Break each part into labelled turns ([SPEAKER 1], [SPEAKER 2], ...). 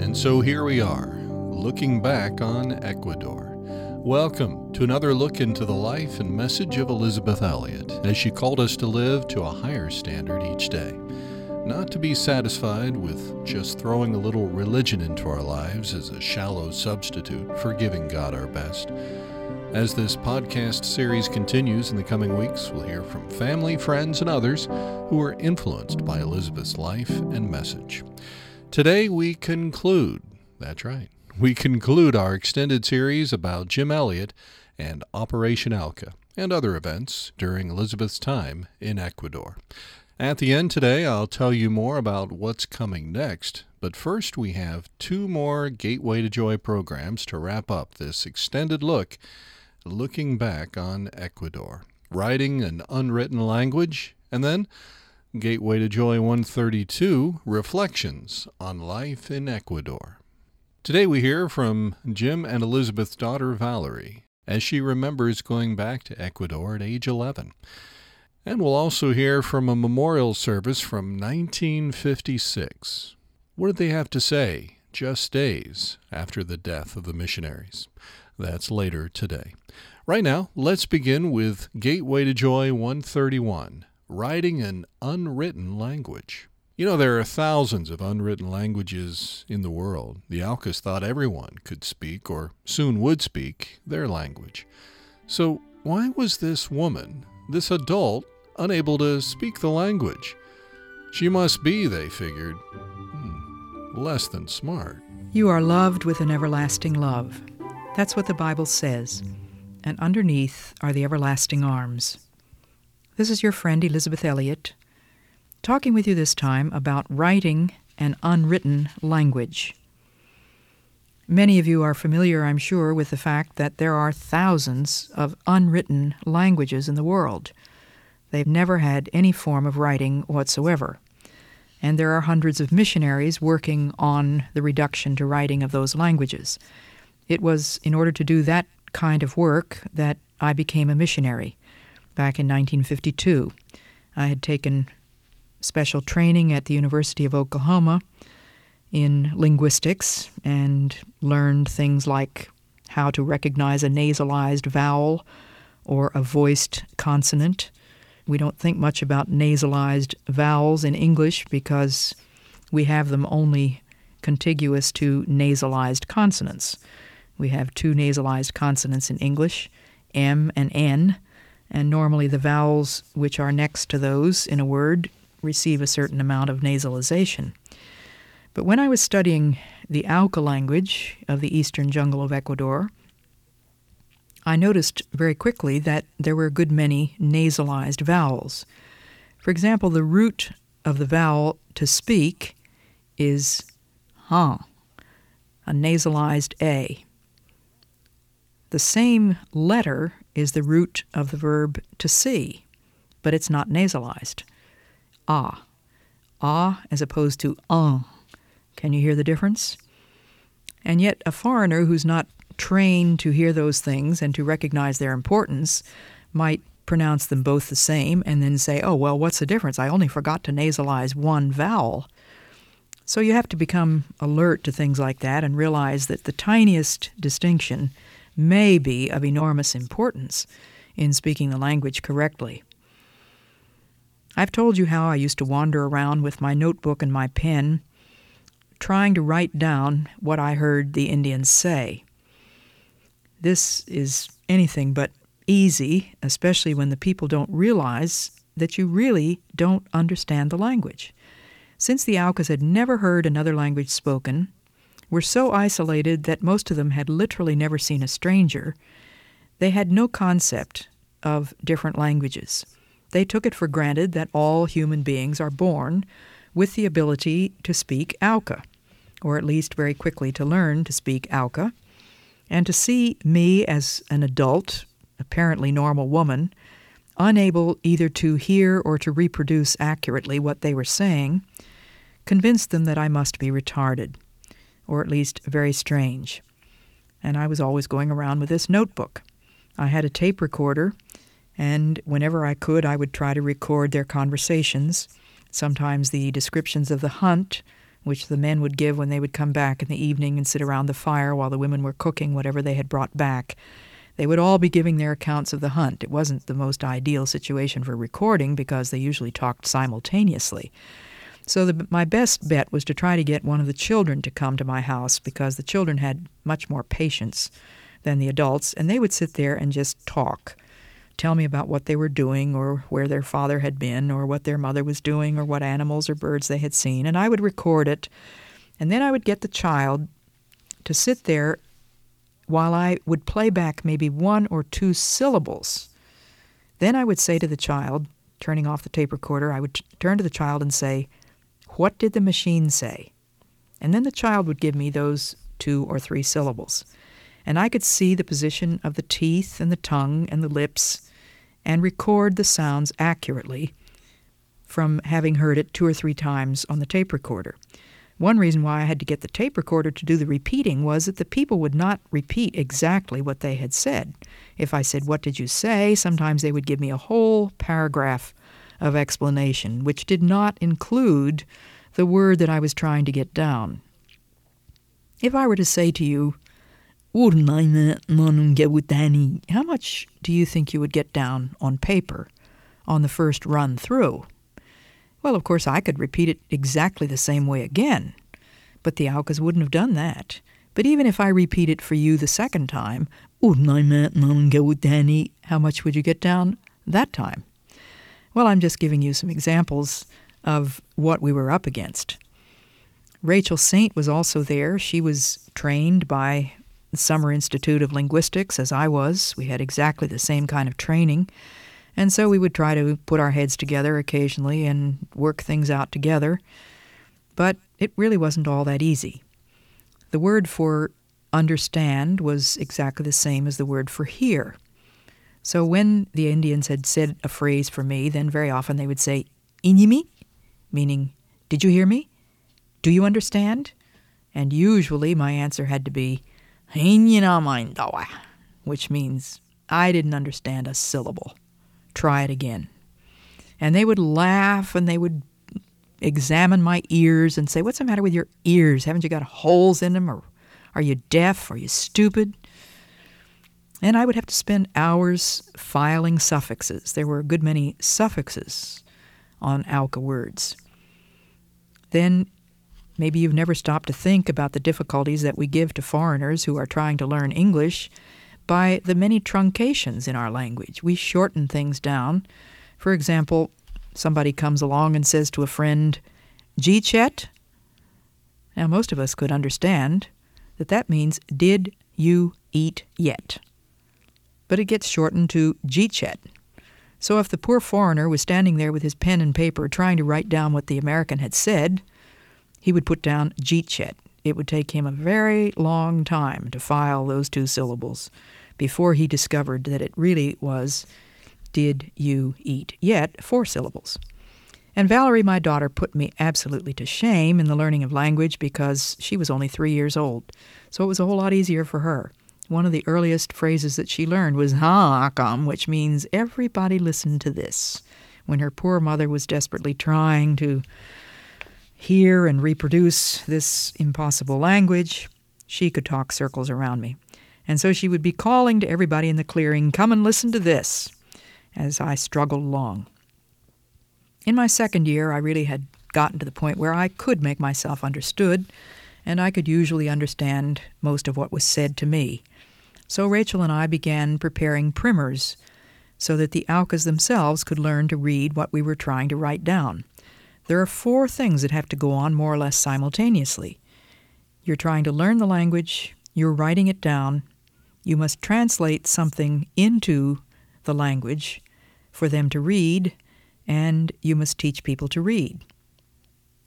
[SPEAKER 1] And so here we are, looking back on Ecuador. Welcome to another look into the life and message of Elisabeth Elliot as she called us to live to a higher standard each day. Not to be satisfied with just throwing a little religion into our lives as a shallow substitute for giving God our best. As this podcast series continues in the coming weeks, we'll hear from family, friends, and others who were influenced by Elisabeth's life and message. Today we conclude, that's right, we conclude our extended series about Jim Elliot and Operation Auca and other events during Elisabeth's time in Ecuador. At the end today, I'll tell you more about what's coming next, but first we have two more Gateway to Joy programs to wrap up this extended look looking back on Ecuador, writing an unwritten language, and then Gateway to Joy 132 Reflections on Life in Ecuador. Today we hear from Jim and Elisabeth's daughter Valerie as she remembers going back to Ecuador at age 11. And we'll also hear from a memorial service from 1956. What did they have to say just days after the death of the missionaries? That's later today. Right now, let's begin with Gateway to Joy 131 Writing an Unwritten Language. You know, there are thousands of unwritten languages in the world. The Aucas thought everyone could speak, or soon would speak, their language. So, why was this woman, this adult, unable to speak the language? She must be, they figured, hmm, less than smart.
[SPEAKER 2] You are loved with an everlasting love. That's what the Bible says. And underneath are the everlasting arms. This is your friend Elisabeth Elliot, talking with you this time about writing an unwritten language. Many of you are familiar, I'm sure, with the fact that there are thousands of unwritten languages in the world. They've never had any form of writing whatsoever. And there are hundreds of missionaries working on the reduction to writing of those languages. It was in order to do that kind of work that I became a missionary back in 1952. I had taken special training at the University of Oklahoma in linguistics and learned things like how to recognize a nasalized vowel or a voiced consonant. We don't think much about nasalized vowels in English because we have them only contiguous to nasalized consonants. We have two nasalized consonants in English, M and N, and normally the vowels which are next to those in a word receive a certain amount of nasalization. But when I was studying the Auca language of the eastern jungle of Ecuador, I noticed very quickly that there were a good many nasalized vowels. For example, the root of the vowel to speak is huh, a nasalized A. The same letter is the root of the verb to see, but it's not nasalized. Ah. Ah as opposed to un. Can you hear the difference? And yet, a foreigner who's not trained to hear those things and to recognize their importance might pronounce them both the same and then say, oh, well, what's the difference? I only forgot to nasalize one vowel. So you have to become alert to things like that and realize that the tiniest distinction may be of enormous importance in speaking the language correctly. I've told you how I used to wander around with my notebook and my pen, trying to write down what I heard the Indians say. This is anything but easy, especially when the people don't realize that you really don't understand the language. Since the Aucas had never heard another language spoken, were so isolated that most of them had literally never seen a stranger, they had no concept of different languages. They took it for granted that all human beings are born with the ability to speak Auca, or at least very quickly to learn to speak Auca. and to see me as an adult, apparently normal woman, unable either to hear or to reproduce accurately what they were saying, convinced them that I must be retarded or at least very strange. And I was always going around with this notebook. I had a tape recorder, and whenever I could, I would try to record their conversations, sometimes the descriptions of the hunt, which the men would give when they would come back in the evening and sit around the fire while the women were cooking whatever they had brought back. They would all be giving their accounts of the hunt. It wasn't the most ideal situation for recording because they usually talked simultaneously. So the, my best bet was to try to get one of the children to come to my house because the children had much more patience than the adults, and they would sit there and just talk. Tell me about what they were doing, or where their father had been, or what their mother was doing, or what animals or birds they had seen, and I would record it. And then I would get the child to sit there while I would play back maybe one or two syllables. Then I would say to the child, turning off the tape recorder, I would t- turn to the child and say, What did the machine say? And then the child would give me those two or three syllables and I could see the position of the teeth and the tongue and the lips and record the sounds accurately from having heard it two or three times on the tape recorder. One reason why I had to get the tape recorder to do the repeating was that the people would not repeat exactly what they had said. If I said, What did you say? sometimes they would give me a whole paragraph of explanation, which did not include the word that I was trying to get down. If I were to say to you, how much do you think you would get down on paper on the first run through? Well, of course, I could repeat it exactly the same way again, but the Aucas wouldn't have done that. But even if I repeat it for you the second time, how much would you get down that time? Well, I'm just giving you some examples of what we were up against. Rachel Saint was also there. She was trained by the Summer Institute of Linguistics, as I was. We had exactly the same kind of training. And so we would try to put our heads together occasionally and work things out together. But it really wasn't all that easy. The word for understand was exactly the same as the word for hear. So when the Indians had said a phrase for me, then very often they would say, Inyimi, meaning, Did you hear me? Do you understand? And usually my answer had to be, which means I didn't understand a syllable. Try it again. And they would laugh and they would examine my ears and say, What's the matter with your ears? Haven't you got holes in them? Or are you deaf? Are you stupid? And I would have to spend hours filing suffixes. There were a good many suffixes on Auca words. Then Maybe you've never stopped to think about the difficulties that we give to foreigners who are trying to learn English by the many truncations in our language. We shorten things down. For example, somebody comes along and says to a friend, G Chet? Now, most of us could understand that that means, Did you eat yet? But it gets shortened to G Chet. So if the poor foreigner was standing there with his pen and paper trying to write down what the American had said, he would put down Jeetchet. It would take him a very long time to file those two syllables before he discovered that it really was Did you eat yet? Four syllables. And Valerie, my daughter, put me absolutely to shame in the learning of language because she was only three years old. So it was a whole lot easier for her. One of the earliest phrases that she learned was Haakam, which means everybody listen to this. When her poor mother was desperately trying to hear and reproduce this impossible language, she could talk circles around me. And so she would be calling to everybody in the clearing, Come and listen to this, as I struggled along. In my second year, I really had gotten to the point where I could make myself understood, and I could usually understand most of what was said to me. So Rachel and I began preparing primers so that the Aucas themselves could learn to read what we were trying to write down. There are four things that have to go on more or less simultaneously. You're trying to learn the language, you're writing it down, you must translate something into the language for them to read, and you must teach people to read.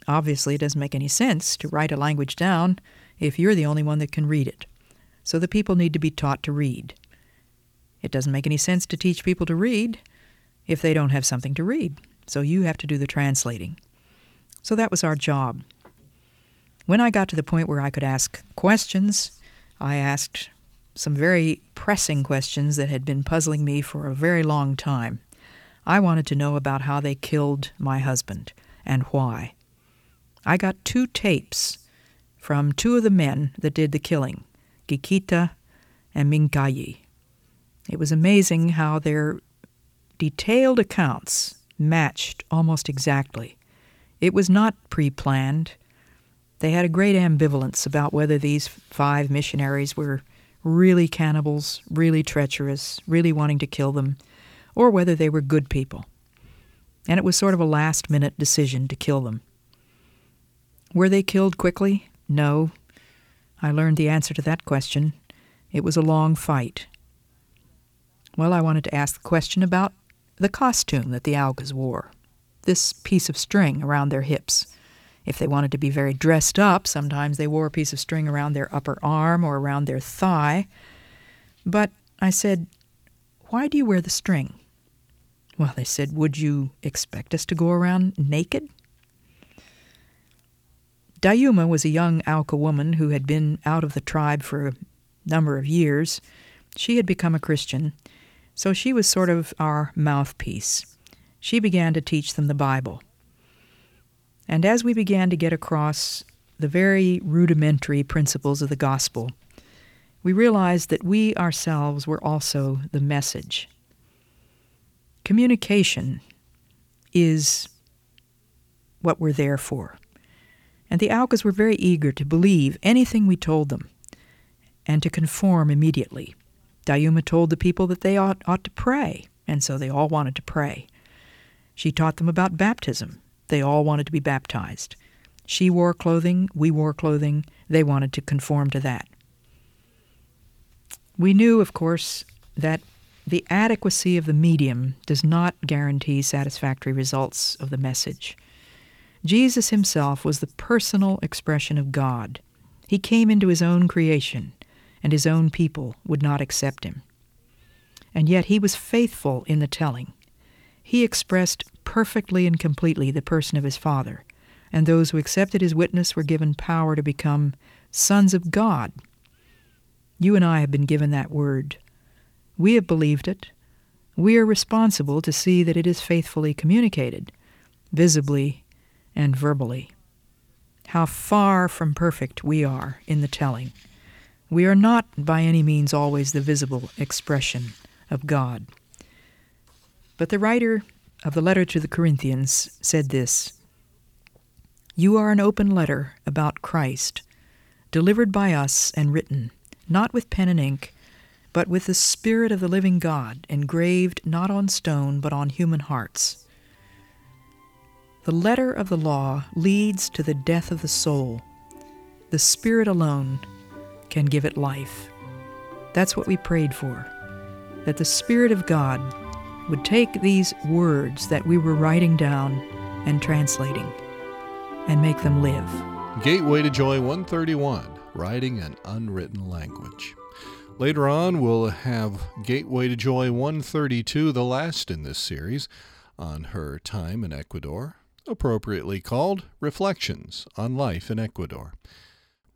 [SPEAKER 2] Obviously, it doesn't make any sense to write a language down if you're the only one that can read it. So the people need to be taught to read. It doesn't make any sense to teach people to read if they don't have something to read. So you have to do the translating. So that was our job. When I got to the point where I could ask questions, I asked some very pressing questions that had been puzzling me for a very long time. I wanted to know about how they killed my husband and why. I got two tapes from two of the men that did the killing, Gikita and Mincaye. It was amazing how their detailed accounts matched almost exactly. It was not pre planned. They had a great ambivalence about whether these five missionaries were really cannibals, really treacherous, really wanting to kill them, or whether they were good people. And it was sort of a last minute decision to kill them. Were they killed quickly? No. I learned the answer to that question. It was a long fight. Well, I wanted to ask the question about the costume that the Aucas wore, this piece of string around their hips. If they wanted to be very dressed up, sometimes they wore a piece of string around their upper arm or around their thigh. But I said, Why do you wear the string? Well, they said, Would you expect us to go around naked? Dayuma was a young Auca woman who had been out of the tribe for a number of years. She had become a Christian, so she was sort of our mouthpiece. She began to teach them the Bible. And as we began to get across the very rudimentary principles of the gospel, we realized that we ourselves were also the message. Communication is what we're there for. And the Aucas were very eager to believe anything we told them and to conform immediately. Dayuma told the people that they ought, ought to pray, and so they all wanted to pray. She taught them about baptism, they all wanted to be baptized. She wore clothing, we wore clothing, they wanted to conform to that. We knew, of course, that the adequacy of the medium does not guarantee satisfactory results of the message. Jesus himself was the personal expression of God. He came into his own creation, and his own people would not accept him. And yet he was faithful in the telling. He expressed perfectly and completely the person of his Father, and those who accepted his witness were given power to become sons of God. You and I have been given that word. We have believed it. We are responsible to see that it is faithfully communicated, visibly and verbally. How far from perfect we are in the telling. We are not by any means always the visible expression of God. But the writer of the letter to the Corinthians said this You are an open letter about Christ, delivered by us and written, not with pen and ink, but with the Spirit of the living God, engraved not on stone, but on human hearts. The letter of the law leads to the death of the soul. The Spirit alone can give it life. That's what we prayed for, that the Spirit of God would take these words that we were writing down and translating and make them live.
[SPEAKER 1] Gateway to Joy 131 Writing an Unwritten Language. Later on, we'll have Gateway to Joy 132, the last in this series, on her time in Ecuador, appropriately called Reflections on Life in Ecuador.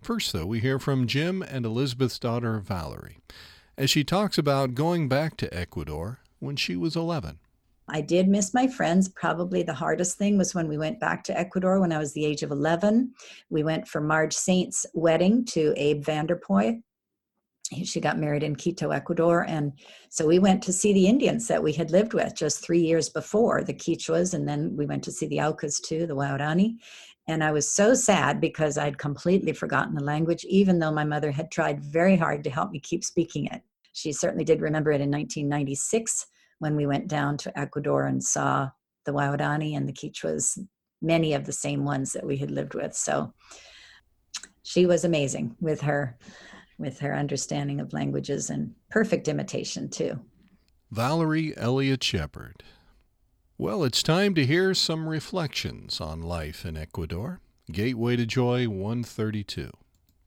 [SPEAKER 1] First, though, we hear from Jim and Elisabeth's daughter, Valerie, as she talks about going back to Ecuador when she was 11.
[SPEAKER 3] I did miss my friends. Probably the hardest thing was when we went back to Ecuador when I was the age of 11. We went for Marge Saint's wedding to Abe Van Der Puy. She got married in Quito, Ecuador. And so we went to see the Indians that we had lived with just three years before, the Quichuas. And then we went to see the Aucas too, the Waorani. And I was so sad because I'd completely forgotten the language, even though my mother had tried very hard to help me keep speaking it. She certainly did remember it in 1996 when we went down to Ecuador and saw the Waorani and the Quichuas, many of the same ones that we had lived with. So she was amazing with her with her understanding of languages and perfect imitation too.
[SPEAKER 1] Valerie Elliot Shepard. Well, it's time to hear some reflections on life in Ecuador. Gateway to Joy 132.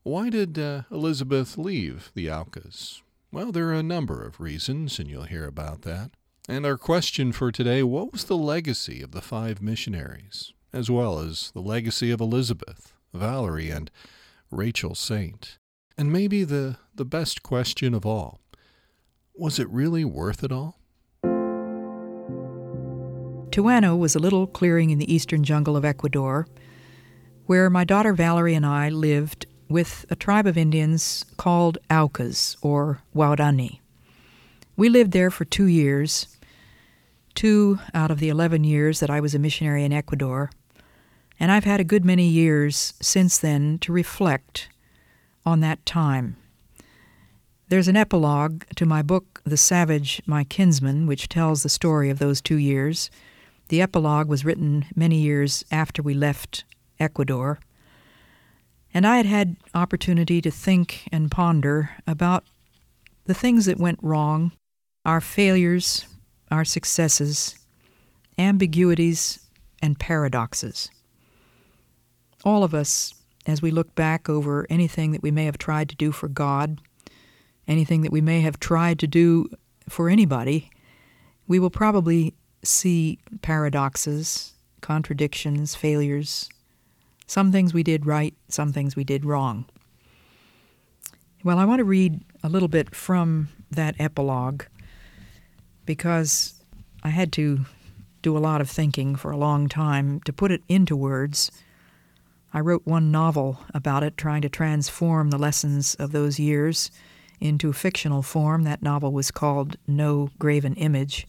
[SPEAKER 1] Why did uh, Elisabeth leave the Aucas? Well, there are a number of reasons, and you'll hear about that. And our question for today what was the legacy of the five missionaries, as well as the legacy of Elisabeth, Valerie, and Rachel Saint? And maybe the, the best question of all was it really worth it all?
[SPEAKER 2] Tuano was a little clearing in the eastern jungle of Ecuador where my daughter Valerie and I lived with a tribe of Indians called Aucas or Waorani. We lived there for two years, two out of the 11 years that I was a missionary in Ecuador, and I've had a good many years since then to reflect on that time. There's an epilogue to my book, The Savage, My Kinsman, which tells the story of those two years. The epilogue was written many years after we left Ecuador. And I had had opportunity to think and ponder about the things that went wrong, our failures, our successes, ambiguities, and paradoxes. All of us, as we look back over anything that we may have tried to do for God, anything that we may have tried to do for anybody, we will probably see paradoxes, contradictions, failures, some things we did right, some things we did wrong. Well, I want to read a little bit from that epilogue because I had to do a lot of thinking for a long time to put it into words. I wrote one novel about it, trying to transform the lessons of those years into fictional form. That novel was called No Graven Image.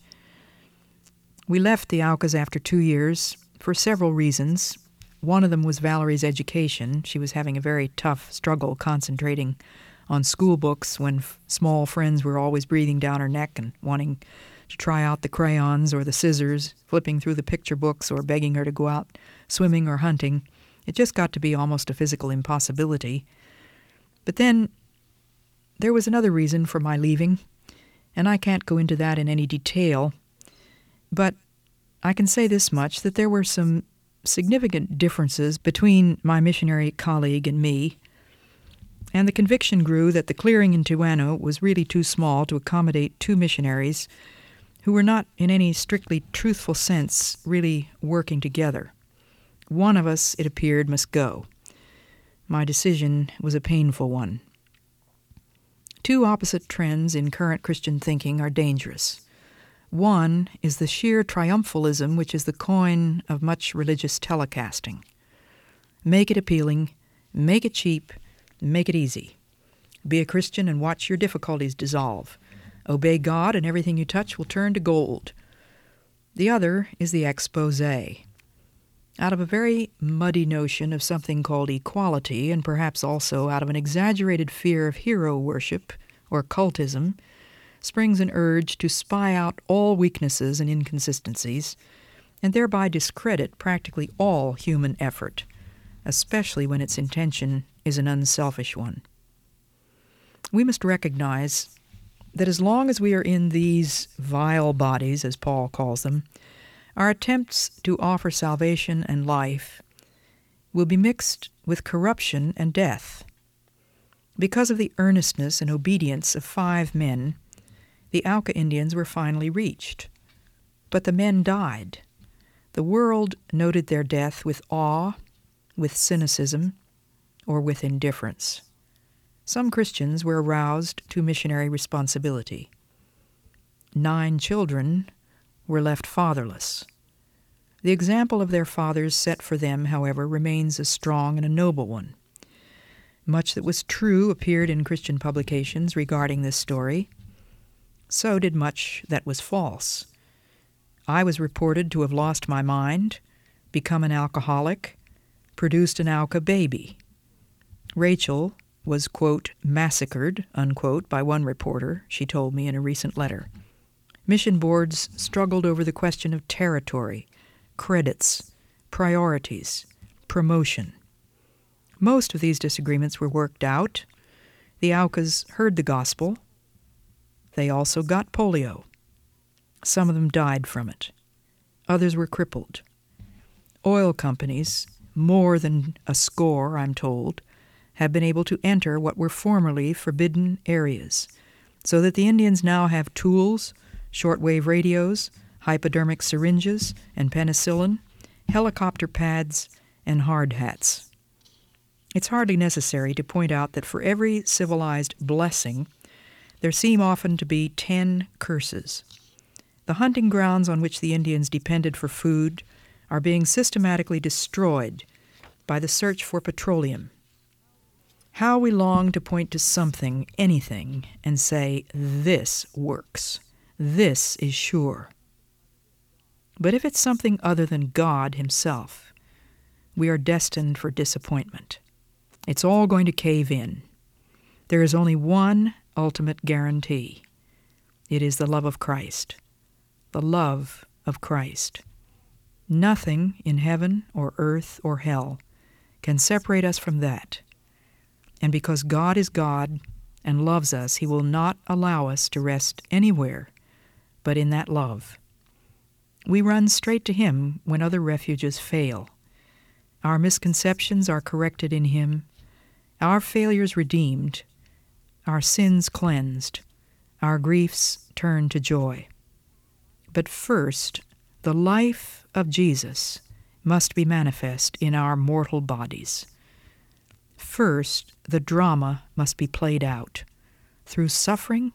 [SPEAKER 2] We left the Aucas after two years for several reasons. One of them was Valerie's education. She was having a very tough struggle concentrating on school books when f- small friends were always breathing down her neck and wanting to try out the crayons or the scissors, flipping through the picture books or begging her to go out swimming or hunting. It just got to be almost a physical impossibility. But then there was another reason for my leaving, and I can't go into that in any detail, but I can say this much that there were some significant differences between my missionary colleague and me, and the conviction grew that the clearing in Tuano was really too small to accommodate two missionaries who were not, in any strictly truthful sense, really working together. One of us, it appeared, must go. My decision was a painful one. Two opposite trends in current Christian thinking are dangerous. One is the sheer triumphalism which is the coin of much religious telecasting. Make it appealing, make it cheap, make it easy. Be a Christian and watch your difficulties dissolve. Obey God, and everything you touch will turn to gold. The other is the expose. Out of a very muddy notion of something called equality, and perhaps also out of an exaggerated fear of hero worship or cultism, springs an urge to spy out all weaknesses and inconsistencies, and thereby discredit practically all human effort, especially when its intention is an unselfish one. We must recognize that as long as we are in these vile bodies, as Paul calls them, our attempts to offer salvation and life will be mixed with corruption and death. Because of the earnestness and obedience of five men, the Auca Indians were finally reached. But the men died. The world noted their death with awe, with cynicism, or with indifference. Some Christians were aroused to missionary responsibility. Nine children were left fatherless. The example of their fathers set for them, however, remains a strong and a noble one. Much that was true appeared in Christian publications regarding this story. So did much that was false. I was reported to have lost my mind, become an alcoholic, produced an Auca baby. Rachel was, quote, massacred, unquote, by one reporter, she told me in a recent letter. Mission boards struggled over the question of territory, credits, priorities, promotion. Most of these disagreements were worked out. The Aucas heard the gospel. They also got polio. Some of them died from it. Others were crippled. Oil companies, more than a score, I'm told, have been able to enter what were formerly forbidden areas, so that the Indians now have tools, shortwave radios, hypodermic syringes and penicillin, helicopter pads, and hard hats. It's hardly necessary to point out that for every civilized blessing, there seem often to be ten curses. The hunting grounds on which the Indians depended for food are being systematically destroyed by the search for petroleum. How we long to point to something, anything, and say, This works. This is sure. But if it's something other than God Himself, we are destined for disappointment. It's all going to cave in. There is only one ultimate guarantee it is the love of Christ. The love of Christ. Nothing in heaven or earth or hell can separate us from that. And because God is God and loves us, He will not allow us to rest anywhere but in that love. We run straight to Him when other refuges fail. Our misconceptions are corrected in Him, our failures redeemed, our sins cleansed, our griefs turned to joy. But first, the life of Jesus must be manifest in our mortal bodies. First, the drama must be played out through suffering,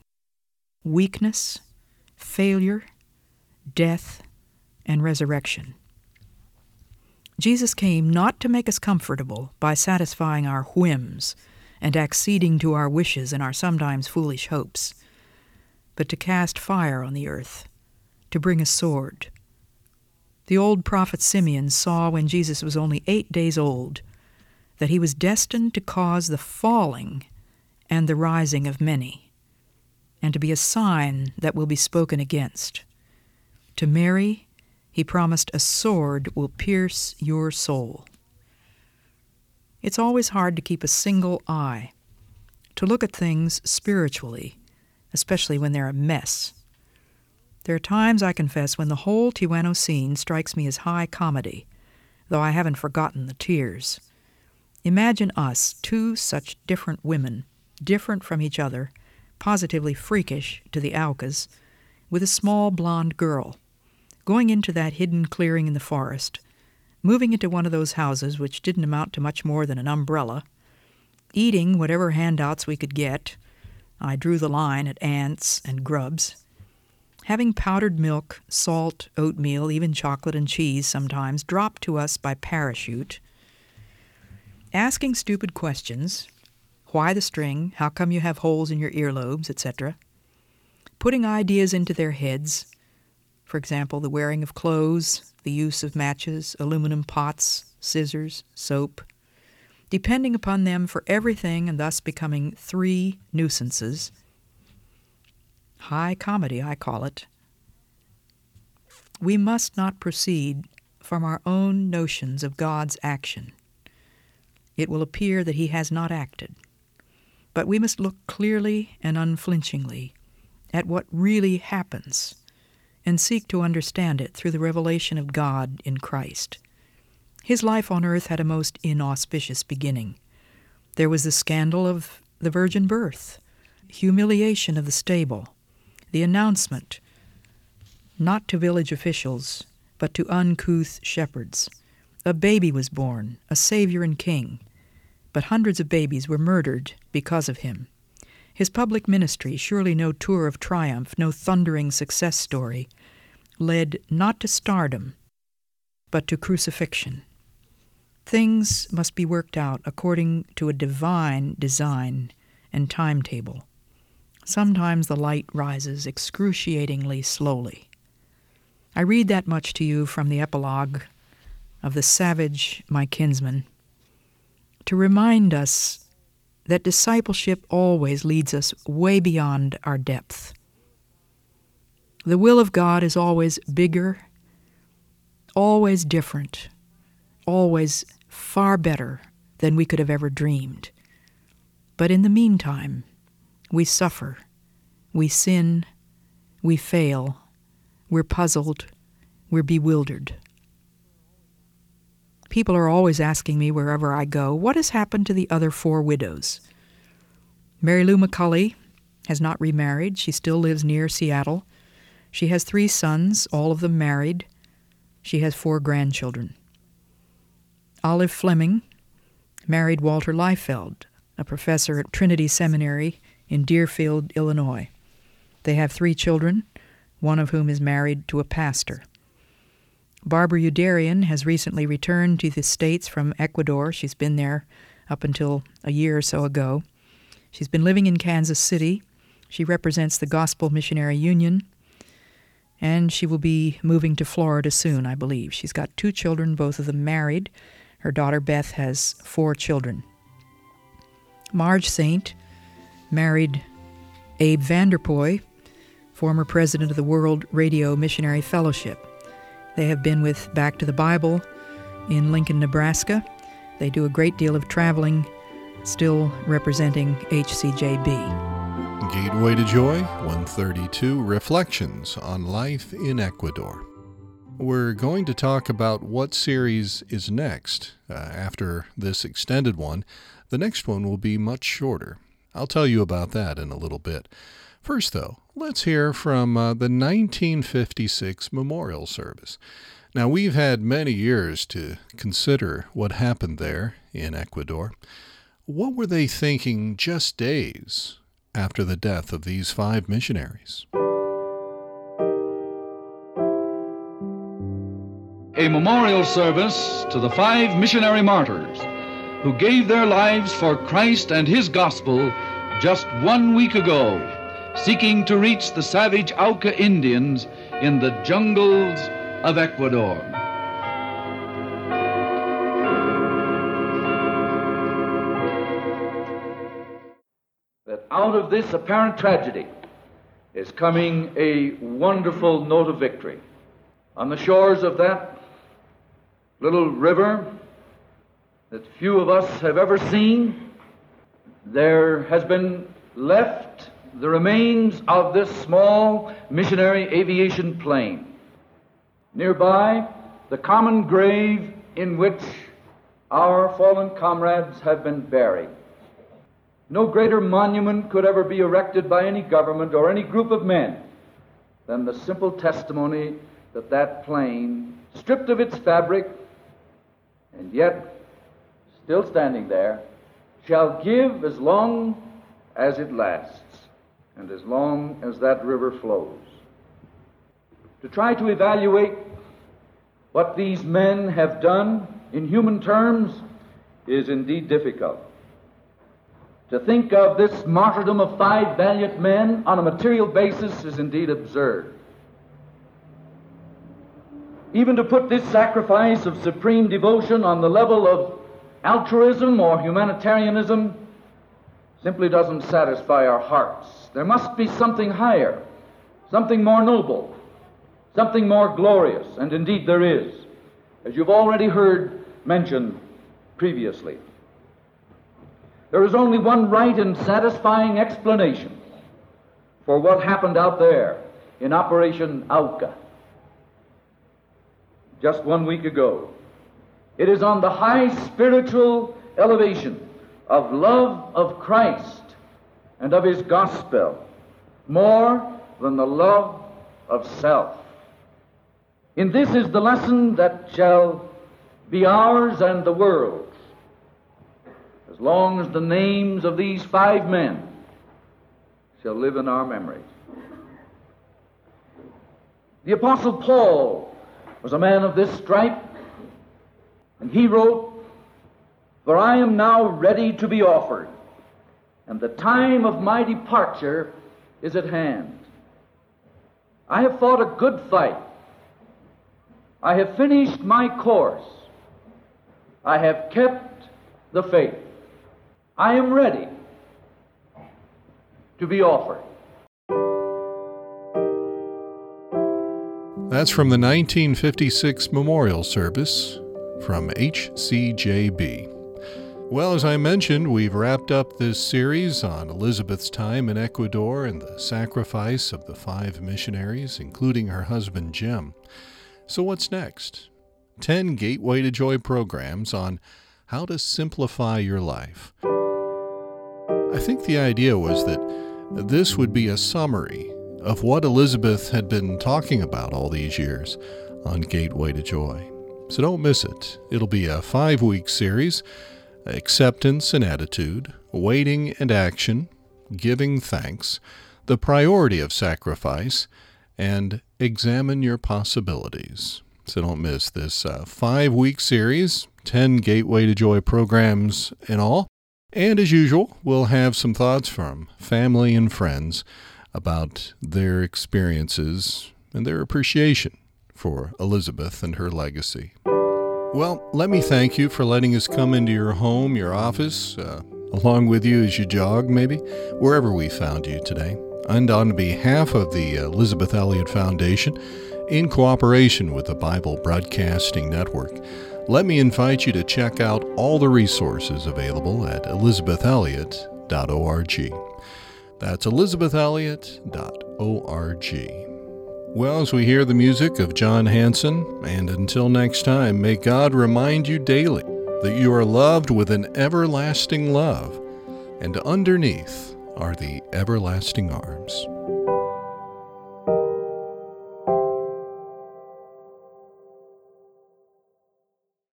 [SPEAKER 2] weakness, failure, death, and resurrection. Jesus came not to make us comfortable by satisfying our whims and acceding to our wishes and our sometimes foolish hopes, but to cast fire on the earth, to bring a sword. The old prophet Simeon saw when Jesus was only eight days old that he was destined to cause the falling and the rising of many, and to be a sign that will be spoken against. To Mary, he promised a sword will pierce your soul. It's always hard to keep a single eye, to look at things spiritually, especially when they're a mess. There are times, I confess, when the whole Tijuana scene strikes me as high comedy, though I haven't forgotten the tears. Imagine us, two such different women, different from each other, positively freakish to the Aucas, with a small blonde girl, going into that hidden clearing in the forest, moving into one of those houses which didn't amount to much more than an umbrella, eating whatever handouts we could get. I drew the line at ants and grubs. Having powdered milk, salt, oatmeal, even chocolate and cheese sometimes dropped to us by parachute. Asking stupid questions why the string, how come you have holes in your earlobes, etc. Putting ideas into their heads, for example, the wearing of clothes, the use of matches, aluminum pots, scissors, soap, depending upon them for everything and thus becoming three nuisances. High comedy, I call it. We must not proceed from our own notions of God's action. It will appear that He has not acted. But we must look clearly and unflinchingly at what really happens and seek to understand it through the revelation of God in Christ. His life on earth had a most inauspicious beginning. There was the scandal of the virgin birth, humiliation of the stable, the announcement, not to village officials, but to uncouth shepherds. A baby was born, a Savior and King, but hundreds of babies were murdered because of him. His public ministry, surely no tour of triumph, no thundering success story, led not to stardom, but to crucifixion. Things must be worked out according to a divine design and timetable. Sometimes the light rises excruciatingly slowly. I read that much to you from the epilogue of The Savage, My Kinsman, to remind us that discipleship always leads us way beyond our depth. The will of God is always bigger, always different, always far better than we could have ever dreamed. But in the meantime, we suffer, we sin, we fail, we're puzzled, we're bewildered. People are always asking me wherever I go, what has happened to the other four widows? Mary Lou McCully has not remarried. She still lives near Seattle. She has three sons, all of them married. She has four grandchildren. Olive Fleming married Walter Liefeld, a professor at Trinity Seminary in Deerfield, Illinois. They have three children, one of whom is married to a pastor. Barbara Youderian has recently returned to the States from Ecuador. She's been there up until a year or so ago. She's been living in Kansas City. She represents the Gospel Missionary Union, and she will be moving to Florida soon, I believe. She's got two children, both of them married. Her daughter Beth has four children. Marge Saint married Abe Van Der Puy, former president of the World Radio Missionary Fellowship. They have been with Back to the Bible in Lincoln, Nebraska. They do a great deal of traveling, still representing HCJB.
[SPEAKER 1] Gateway to Joy 132 Reflections on Life in Ecuador. We're going to talk about what series is next. Uh, after this extended one, the next one will be much shorter. I'll tell you about that in a little bit. First, though, let's hear from uh, the 1956 memorial service. Now, we've had many years to consider what happened there in Ecuador. What were they thinking just days after the death of these five missionaries.
[SPEAKER 4] A memorial service to the five missionary martyrs who gave their lives for Christ and His gospel just one week ago, seeking to reach the savage Auca Indians in the jungles of Ecuador. That out of this apparent tragedy is coming a wonderful note of victory. On the shores of that little river that few of us have ever seen, there has been left the remains of this small missionary aviation plane. Nearby, the common grave in which our fallen comrades have been buried. No greater monument could ever be erected by any government or any group of men than the simple testimony that that plane, stripped of its fabric, and yet still standing there, shall give as long as it lasts and as long as that river flows. To try to evaluate what these men have done in human terms is indeed difficult. To think of this martyrdom of five valiant men on a material basis is indeed absurd. Even to put this sacrifice of supreme devotion on the level of altruism or humanitarianism simply doesn't satisfy our hearts. There must be something higher, something more noble, something more glorious, and indeed there is, as you've already heard mentioned previously. There is only one right and satisfying explanation for what happened out there in Operation Auca just one week ago. It is on the high spiritual elevation of love of Christ and of His gospel more than the love of self. In this is the lesson that shall be ours and the world's. as long as the names of these five men shall live in our memories. The Apostle Paul was a man of this stripe, and he wrote, For I am now ready to be offered, and the time of my departure is at hand. I have fought a good fight. I have finished my course. I have kept the faith. I am ready to be offered.
[SPEAKER 1] That's from the 1956 memorial service from HCJB. Well, as I mentioned, we've wrapped up this series on Elisabeth's time in Ecuador and the sacrifice of the five missionaries, including her husband Jim. So, what's next? 10 Gateway to Joy programs on how to simplify your life. I think the idea was that this would be a summary of what Elisabeth had been talking about all these years on Gateway to Joy. So don't miss it. It'll be a five week series acceptance and attitude, waiting and action, giving thanks, the priority of sacrifice, and examine your possibilities. So don't miss this uh, five week series, 10 Gateway to Joy programs in all. And as usual, we'll have some thoughts from family and friends about their experiences and their appreciation for Elisabeth and her legacy. Well, let me thank you for letting us come into your home, your office, uh, along with you as you jog, maybe, wherever we found you today. And on behalf of the Elisabeth Elliot Foundation, in cooperation with the Bible Broadcasting Network, let me invite you to check out all the resources available at elisabethelliot.org. That's elisabethelliot.org. Well, as we hear the music of John Hanson, and until next time, may God remind you daily that you are loved with an everlasting love, and underneath are the everlasting arms.